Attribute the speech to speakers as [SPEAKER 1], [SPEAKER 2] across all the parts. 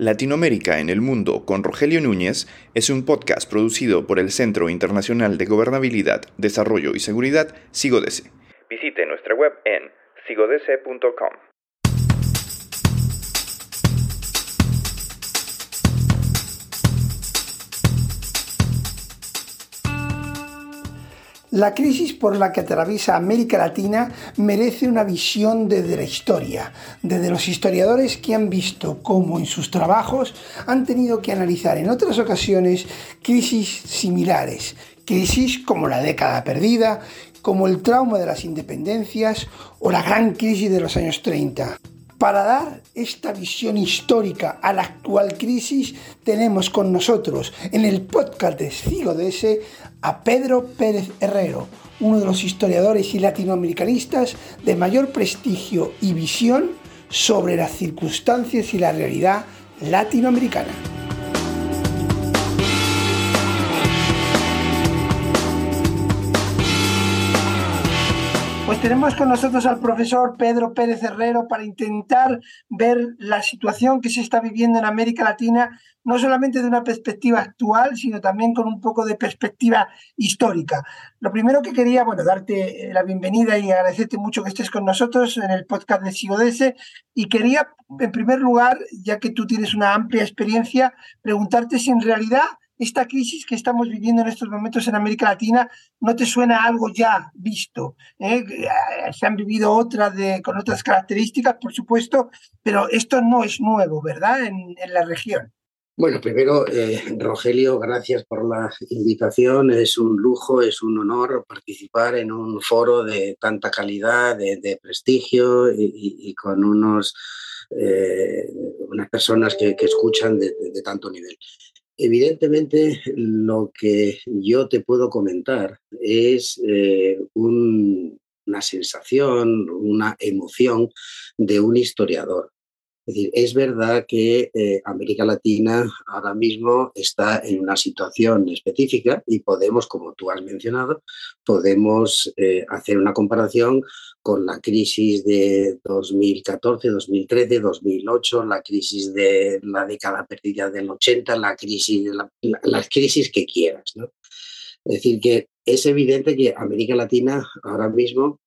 [SPEAKER 1] Latinoamérica en el Mundo con Rogelio Núñez es un podcast producido por el Centro Internacional de Gobernabilidad, Desarrollo y Seguridad, SIGODESE. Visite nuestra web en sigodese.com.
[SPEAKER 2] La crisis por la que atraviesa América Latina merece una visión desde la historia, desde los historiadores que han visto cómo en sus trabajos han tenido que analizar en otras ocasiones crisis similares, crisis como la década perdida, como el trauma de las independencias o la gran crisis de los años 30. Para dar esta visión histórica a la actual crisis, tenemos con nosotros en el podcast de Cigo DS a Pedro Pérez Herrero, uno de los historiadores y latinoamericanistas de mayor prestigio y visión sobre las circunstancias y la realidad latinoamericana. Pues tenemos con nosotros al profesor Pedro Pérez Herrero para intentar ver la situación que se está viviendo en América Latina, no solamente de una perspectiva actual, sino también con un poco de perspectiva histórica. Lo primero que quería, bueno, darte la bienvenida y agradecerte mucho que estés con nosotros en el podcast de Sigodese. Y quería, en primer lugar, ya que tú tienes una amplia experiencia, preguntarte si en realidad esta crisis que estamos viviendo en estos momentos en América Latina no te suena algo ya visto. ¿eh? Eh, se han vivido otras con otras características, por supuesto, pero esto no es nuevo, ¿verdad? En, la región.
[SPEAKER 3] Bueno, primero, eh, Rogelio, gracias por la invitación. Es un lujo, es un honor participar en un foro de tanta calidad, de, prestigio y, con unos, unas personas que, escuchan de, de tanto nivel. Evidentemente, lo que yo te puedo comentar es eh, una sensación, una emoción de un historiador. Es decir, es verdad que eh, América Latina ahora mismo está en una situación específica y podemos, como tú has mencionado, podemos eh, hacer una comparación con la crisis de 2014, 2013, 2008, la crisis de la década perdida del 80, la crisis, la, las crisis que quieras. Es decir, que es evidente que América Latina ahora mismo,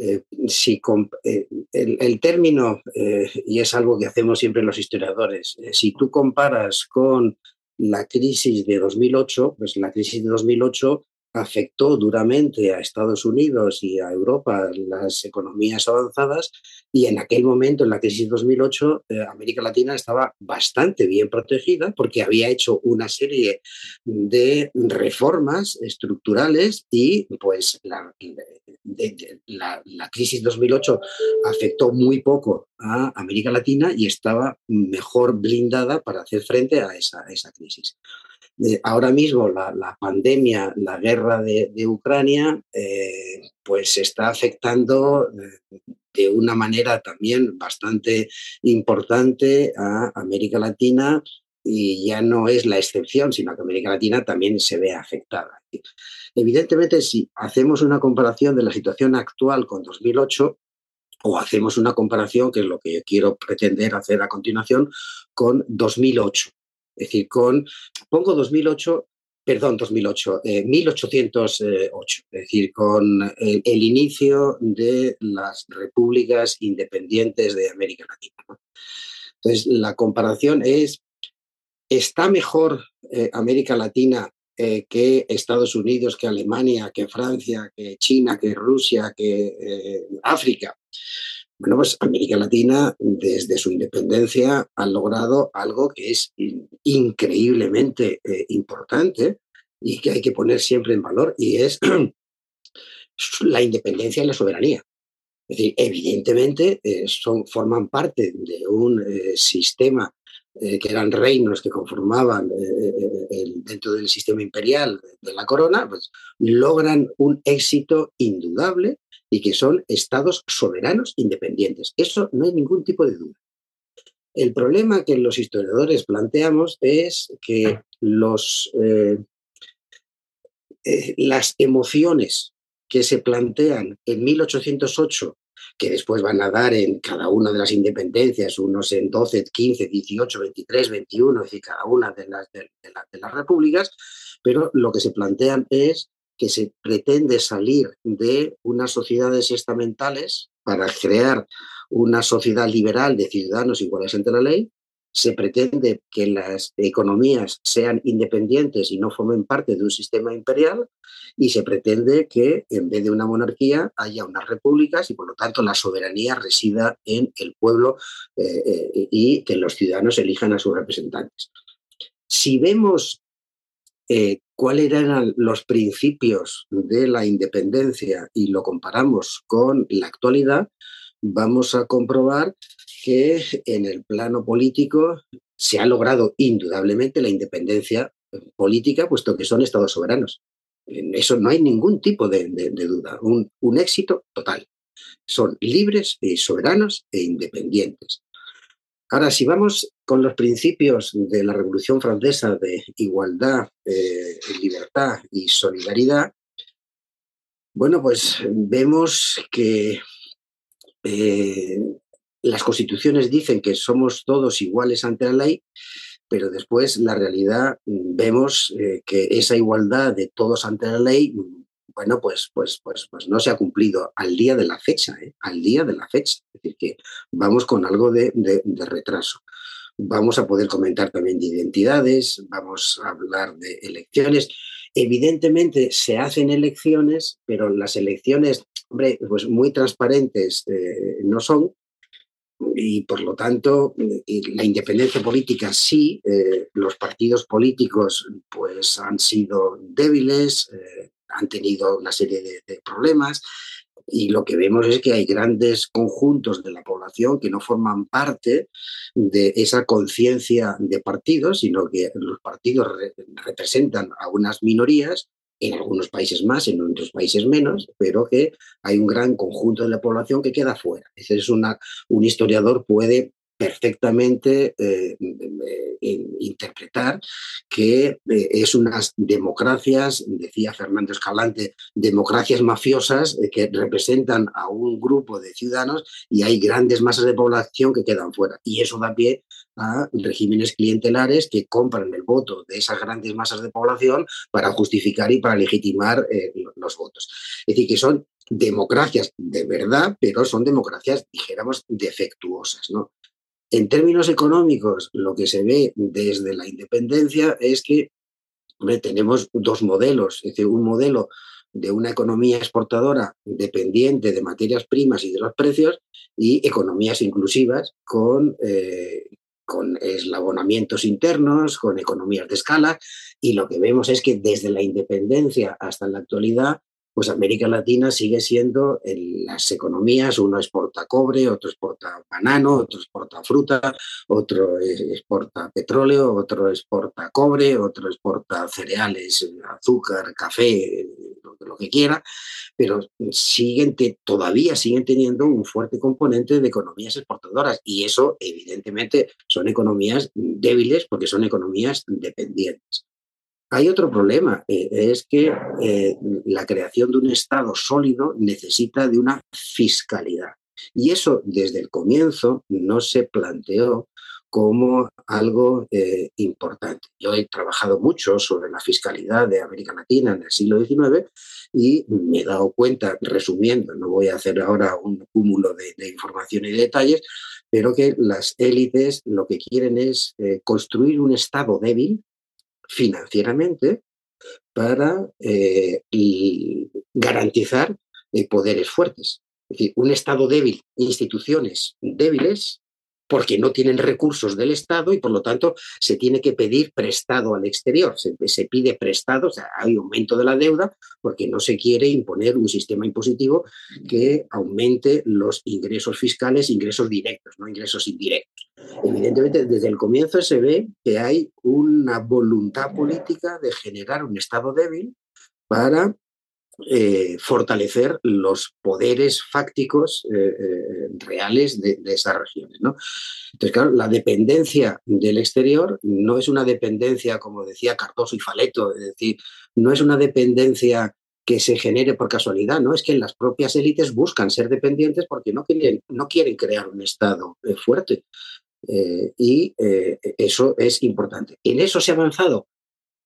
[SPEAKER 3] eh, si eh, el, término, eh, y es algo que hacemos siempre los historiadores, si tú comparas con la crisis de 2008, pues la crisis de 2008 afectó duramente a Estados Unidos y a Europa, las economías avanzadas, y en aquel momento, en la crisis 2008, eh, América Latina estaba bastante bien protegida porque había hecho una serie de reformas estructurales y pues la, la, crisis 2008 afectó muy poco a América Latina y estaba mejor blindada para hacer frente a esa crisis ahora mismo la, pandemia, la guerra de, Ucrania, eh, pues está afectando eh, de una manera también bastante importante a América Latina y ya no es la excepción, sino que América Latina también se ve afectada. Evidentemente, si hacemos una comparación de la situación actual con 2008, o hacemos una comparación, que es lo que yo quiero pretender hacer a continuación, con 2008. Es decir, con, pongo 2008, perdón, 2008, 1808, eh, es decir, con el, inicio de las repúblicas independientes de América Latina. Entonces, la comparación es, ¿está mejor eh, América Latina eh, que Estados Unidos, que Alemania, que Francia, que China, que Rusia, que África? Bueno, pues América Latina, desde su independencia, ha logrado algo que es increíblemente eh, importante y que hay que poner siempre en valor, y es la independencia y la soberanía. Es decir, evidentemente eh, son, forman parte de un eh, sistema que eran reinos que conformaban dentro del sistema imperial de la corona, pues logran un éxito indudable y que son estados soberanos independientes. Eso no hay ningún tipo de duda. El problema que los historiadores planteamos es que los, eh, eh, las emociones que se plantean en 1808 que después van a dar en cada una de las independencias, unos en 12, 15, 18, 23, 21, es decir, cada una de las, de, las repúblicas, pero lo que se plantean es que se pretende salir de unas sociedades estamentales para crear una sociedad liberal de ciudadanos iguales ante la ley, se pretende que las economías sean independientes y no formen parte de un sistema imperial y se pretende que en vez de una monarquía haya unas repúblicas y por lo tanto la soberanía resida en el pueblo eh, eh, y que los ciudadanos elijan a sus representantes. Si vemos eh, cuáles eran los principios de la independencia y lo comparamos con la actualidad, vamos a comprobar que en el plano político se ha logrado indudablemente la independencia política, puesto que son estados soberanos. Eso no hay ningún tipo de, duda, un, un, éxito total. Son libres y soberanos e independientes. Ahora, si vamos con los principios de la Revolución Francesa de igualdad, eh, libertad y solidaridad, bueno, pues vemos que eh, las constituciones dicen que somos todos iguales ante la ley, pero después la realidad mm, vemos eh, que esa igualdad de todos ante la ley, bueno, pues, pues, pues, pues no se ha cumplido al día de la fecha, ¿eh? al día de la fecha. Es decir, que vamos con algo de, retraso. Vamos a poder comentar también de identidades, vamos a hablar de elecciones. Evidentemente se hacen elecciones, pero las elecciones, hombre, pues muy transparentes eh, no son, y por lo tanto la independencia política sí, eh, los partidos políticos pues han sido débiles, han tenido una serie de, problemas y lo que vemos es que hay grandes conjuntos de la población que no forman parte de esa conciencia de partidos, sino que los partidos representan a unas minorías en algunos países más, en otros países menos, pero que hay un gran conjunto de la población que queda fuera. Ese es una, un historiador puede perfectamente eh, eh, interpretar que eh, es unas democracias, decía Fernando Escalante, democracias mafiosas que representan a un grupo de ciudadanos y hay grandes masas de población que quedan fuera. Y eso da pie a regímenes clientelares que compran el voto de esas grandes masas de población para justificar y para legitimar los votos. Es decir, que son democracias de verdad, pero son democracias, dijéramos, defectuosas. ¿no? En términos económicos, lo que se ve desde la independencia es que tenemos dos modelos, es decir, un modelo de una economía exportadora dependiente de materias primas y de los precios y economías inclusivas con, eh, con eslabonamientos internos, con economías de escala y lo que vemos es que desde la independencia hasta la actualidad pues América Latina sigue siendo en las economías, uno exporta cobre, otro exporta banano, otro exporta fruta, otro exporta petróleo, otro exporta cobre, otro exporta cereales, azúcar, café, lo, que quiera, pero siguen todavía siguen teniendo un fuerte componente de economías exportadoras y eso evidentemente son economías débiles porque son economías dependientes. Hay otro problema, eh, es que eh, la creación de un Estado sólido necesita de una fiscalidad. Y eso desde el comienzo no se planteó como algo eh, importante. Yo he trabajado mucho sobre la fiscalidad de América Latina en el siglo XIX y me he dado cuenta, resumiendo, no voy a hacer ahora un cúmulo de, información y detalles, pero que las élites lo que quieren es construir un Estado débil financieramente para eh, garantizar eh, poderes fuertes. Es decir, un Estado débil, instituciones débiles, porque no tienen recursos del Estado y por lo tanto se tiene que pedir prestado al exterior. Se, pide prestado, o sea, hay aumento de la deuda porque no se quiere imponer un sistema impositivo que aumente los ingresos fiscales, ingresos directos, no ingresos indirectos. Evidentemente, desde el comienzo se ve que hay una voluntad política de generar un Estado débil para eh, fortalecer los poderes fácticos eh, eh, reales de, esas regiones. ¿no? Entonces, claro, la dependencia del exterior no es una dependencia, como decía Cardoso y Faleto, es decir, no es una dependencia que se genere por casualidad, ¿no? Es que las propias élites buscan ser dependientes porque no quieren, no quieren crear un Estado fuerte. Y eso es importante. ¿En eso se ha avanzado?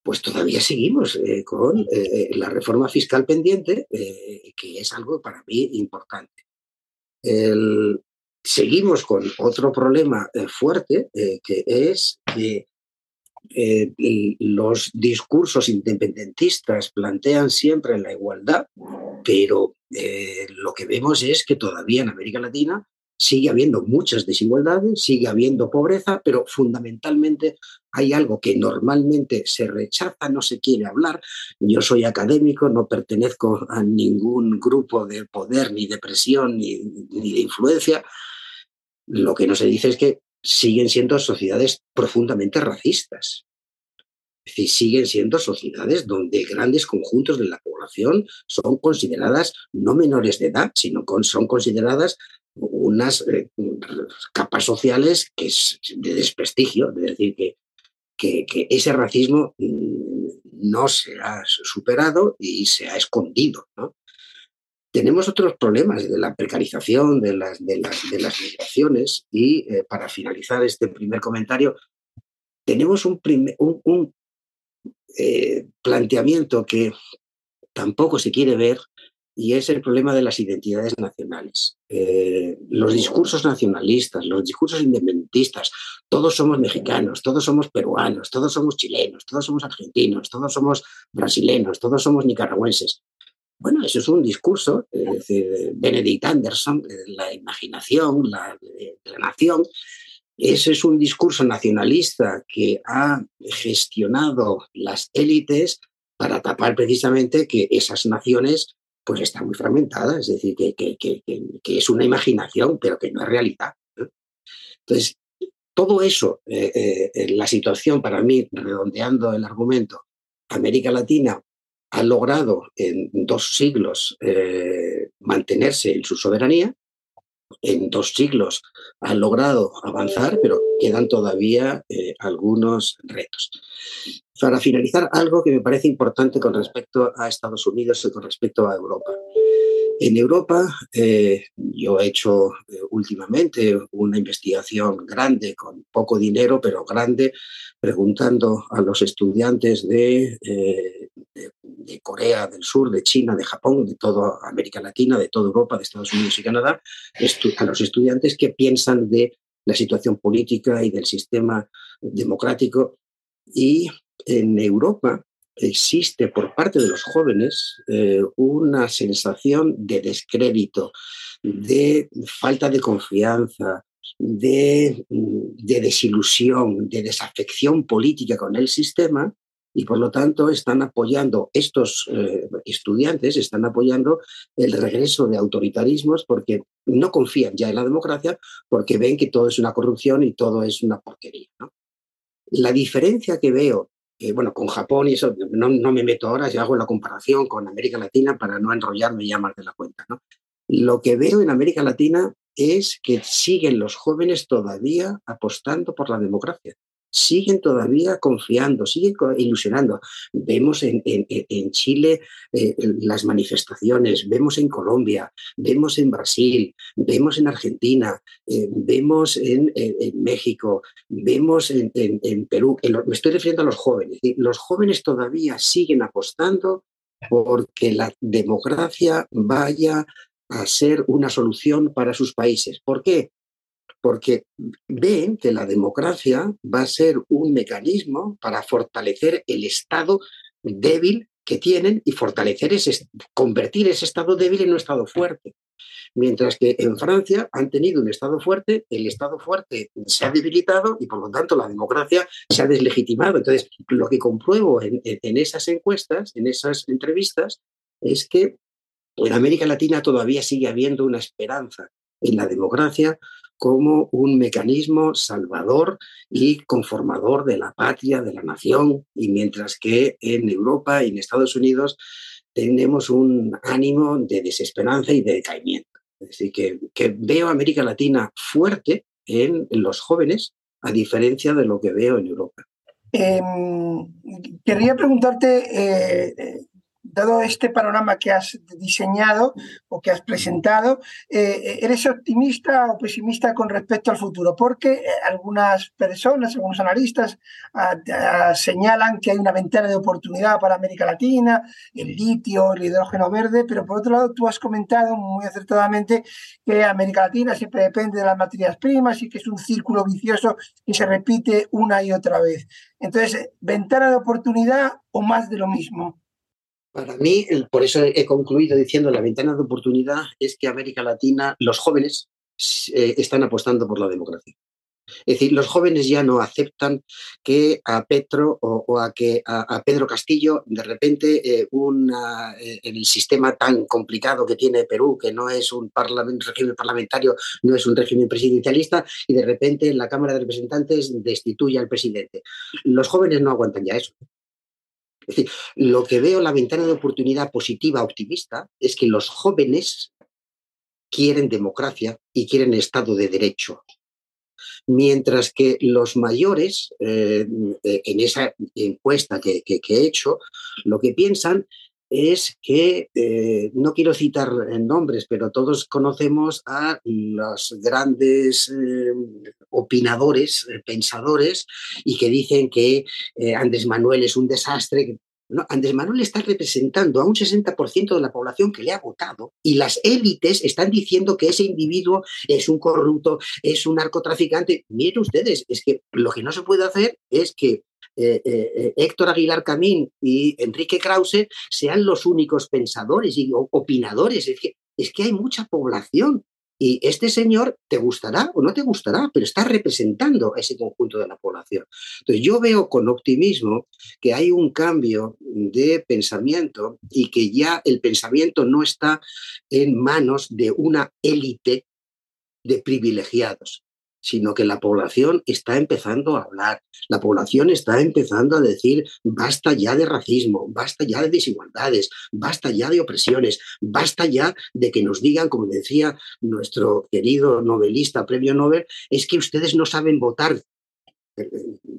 [SPEAKER 3] Pues todavía seguimos con la reforma fiscal pendiente, que es algo para mí importante. seguimos con otro problema fuerte, que es que eh, los discursos independentistas plantean siempre la igualdad, pero eh, lo que vemos es que todavía en América Latina sigue habiendo muchas desigualdades, sigue habiendo pobreza, pero fundamentalmente hay algo que normalmente se rechaza, no se quiere hablar. Yo soy académico, no pertenezco a ningún grupo de poder, ni de presión, ni, de influencia. Lo que no se dice es que siguen siendo sociedades profundamente racistas. Siguen siendo sociedades donde grandes conjuntos de la población son consideradas no menores de edad, sino son consideradas unas eh, capas sociales que es de desprestigio, es decir, que, que, ese racismo mm, no se ha superado y se ha escondido. Tenemos otros problemas de la precarización, de las, de las, de las migraciones y eh, para finalizar este primer comentario, tenemos un, un, eh, planteamiento que tampoco se quiere ver y es el problema de las identidades nacionales. Eh, los discursos nacionalistas, los discursos independentistas, todos somos mexicanos, todos somos peruanos, todos somos chilenos, todos somos argentinos, todos somos brasileños, todos somos nicaragüenses. Bueno, eso es un discurso, es decir, Benedict Anderson, la imaginación, la, la nación. Ese es un discurso nacionalista que ha gestionado las élites para tapar precisamente que esas naciones pues están muy fragmentadas, es decir, que, que, que, que es una imaginación, pero que no es realidad. Entonces, todo eso, eh, eh, la situación para mí, redondeando el argumento, América Latina ha logrado en dos siglos eh, mantenerse en su soberanía, en dos siglos ha logrado avanzar, pero quedan todavía eh, algunos retos. Para finalizar, algo que me parece importante con respecto a Estados Unidos y con respecto a Europa. En Europa, eh, yo he hecho eh, últimamente una investigación grande, con poco dinero, pero grande, preguntando a los estudiantes de, eh, de, Corea del Sur, de China, de Japón, de toda América Latina, de toda Europa, de Estados Unidos y Canadá, a los estudiantes qué piensan de la situación política y del sistema democrático. Y en Europa, existe por parte de los jóvenes eh, una sensación de descrédito, de falta de confianza, de, de, desilusión, de desafección política con el sistema y por lo tanto están apoyando, estos eh, estudiantes están apoyando el regreso de autoritarismos porque no confían ya en la democracia porque ven que todo es una corrupción y todo es una porquería. La diferencia que veo bueno, con Japón y eso, no, me meto ahora, ya hago la comparación con América Latina para no enrollarme ya más de la cuenta. ¿no? Lo que veo en América Latina es que siguen los jóvenes todavía apostando por la democracia siguen todavía confiando, siguen ilusionando. Vemos en, Chile eh, las manifestaciones, vemos en Colombia, vemos en Brasil, vemos en Argentina, eh, vemos en, México, vemos en, Perú. me estoy refiriendo a los jóvenes. Los jóvenes todavía siguen apostando porque la democracia vaya a ser una solución para sus países. ¿Por qué? Porque ven que la democracia va a ser un mecanismo para fortalecer el Estado débil que tienen y fortalecer ese, convertir ese Estado débil en un Estado fuerte. Mientras que en Francia han tenido un Estado fuerte, el Estado fuerte se ha debilitado y por lo tanto la democracia se ha deslegitimado. Entonces, lo que compruebo en, en esas encuestas, en esas entrevistas, es que en América Latina todavía sigue habiendo una esperanza en la democracia como un mecanismo salvador y conformador de la patria, de la nación, y mientras que en Europa y en Estados Unidos tenemos un ánimo de desesperanza y de decaimiento. Decir, que, que veo a América Latina fuerte en, los jóvenes, a diferencia de lo que veo en Europa.
[SPEAKER 2] Em, querría preguntarte, eh, dado este panorama que has diseñado o que has presentado, eh, ¿eres optimista o pesimista con respecto al futuro? Porque eh, algunas personas, algunos analistas ah, ah, señalan que hay una ventana de oportunidad para América Latina, el litio, el hidrógeno verde, pero por otro lado tú has comentado muy acertadamente que América Latina siempre depende de las materias primas y que es un círculo vicioso que se repite una y otra vez. Entonces, ventana de oportunidad o más de lo mismo.
[SPEAKER 3] Para mí, por eso he concluido diciendo la ventana de oportunidad es que América Latina, los jóvenes eh, están apostando por la democracia. Es decir, los jóvenes ya no aceptan que a Petro o, a que a, Pedro Castillo de repente eh, eh, el sistema tan complicado que tiene Perú, que no es un régimen parlamentario, no es un régimen presidencialista, y de repente en la Cámara de Representantes destituye al presidente. Los jóvenes no aguantan ya eso. Lo que veo la ventana de oportunidad positiva, optimista, es que los jóvenes quieren democracia y quieren Estado de Derecho. Mientras que los mayores, eh, en esa encuesta que, he hecho, lo que piensan es que, eh, no quiero citar nombres, pero todos conocemos a los grandes eh, opinadores, pensadores, y que dicen que Andrés Manuel es un desastre, Andrés Manuel está representando a un 60% de la población que le ha votado y las élites están diciendo que ese individuo es un corrupto, es un narcotraficante. Miren ustedes, es que lo que no se puede hacer es que eh, eh, eh, Héctor Aguilar Camín y Enrique Krause sean los únicos pensadores y opinadores. Es que, es que hay mucha población y este señor te gustará o no te gustará, pero está representando a ese conjunto de la población. Entonces yo veo con optimismo que hay un cambio de pensamiento y que ya el pensamiento no está en manos de una élite de privilegiados, sino que la población está empezando a hablar, la población está empezando a decir, basta ya de racismo, basta ya de desigualdades, basta ya de opresiones, basta ya de que nos digan, como decía nuestro querido novelista premio Nobel, es que ustedes no saben votar.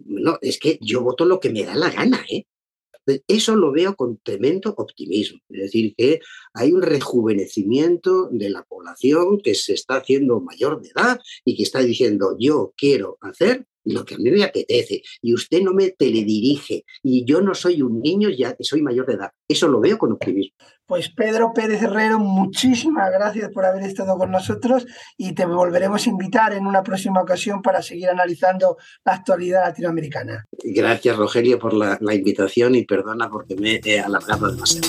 [SPEAKER 3] No, es que yo voto lo que me da la gana, ¿eh? Eso lo veo con tremendo optimismo. Es decir, que hay un rejuvenecimiento de la población que se está haciendo mayor de edad y que está diciendo yo quiero hacer lo que a mí me apetece y usted no me teledirige y yo no soy un niño ya que soy mayor de edad. Eso lo veo con optimismo.
[SPEAKER 2] Pues Pedro Pérez Herrero, muchísimas gracias por haber estado con nosotros y te volveremos a invitar en una próxima ocasión para seguir analizando la actualidad latinoamericana.
[SPEAKER 3] Gracias Rogelio por la, la invitación y perdona porque me he alargado demasiado.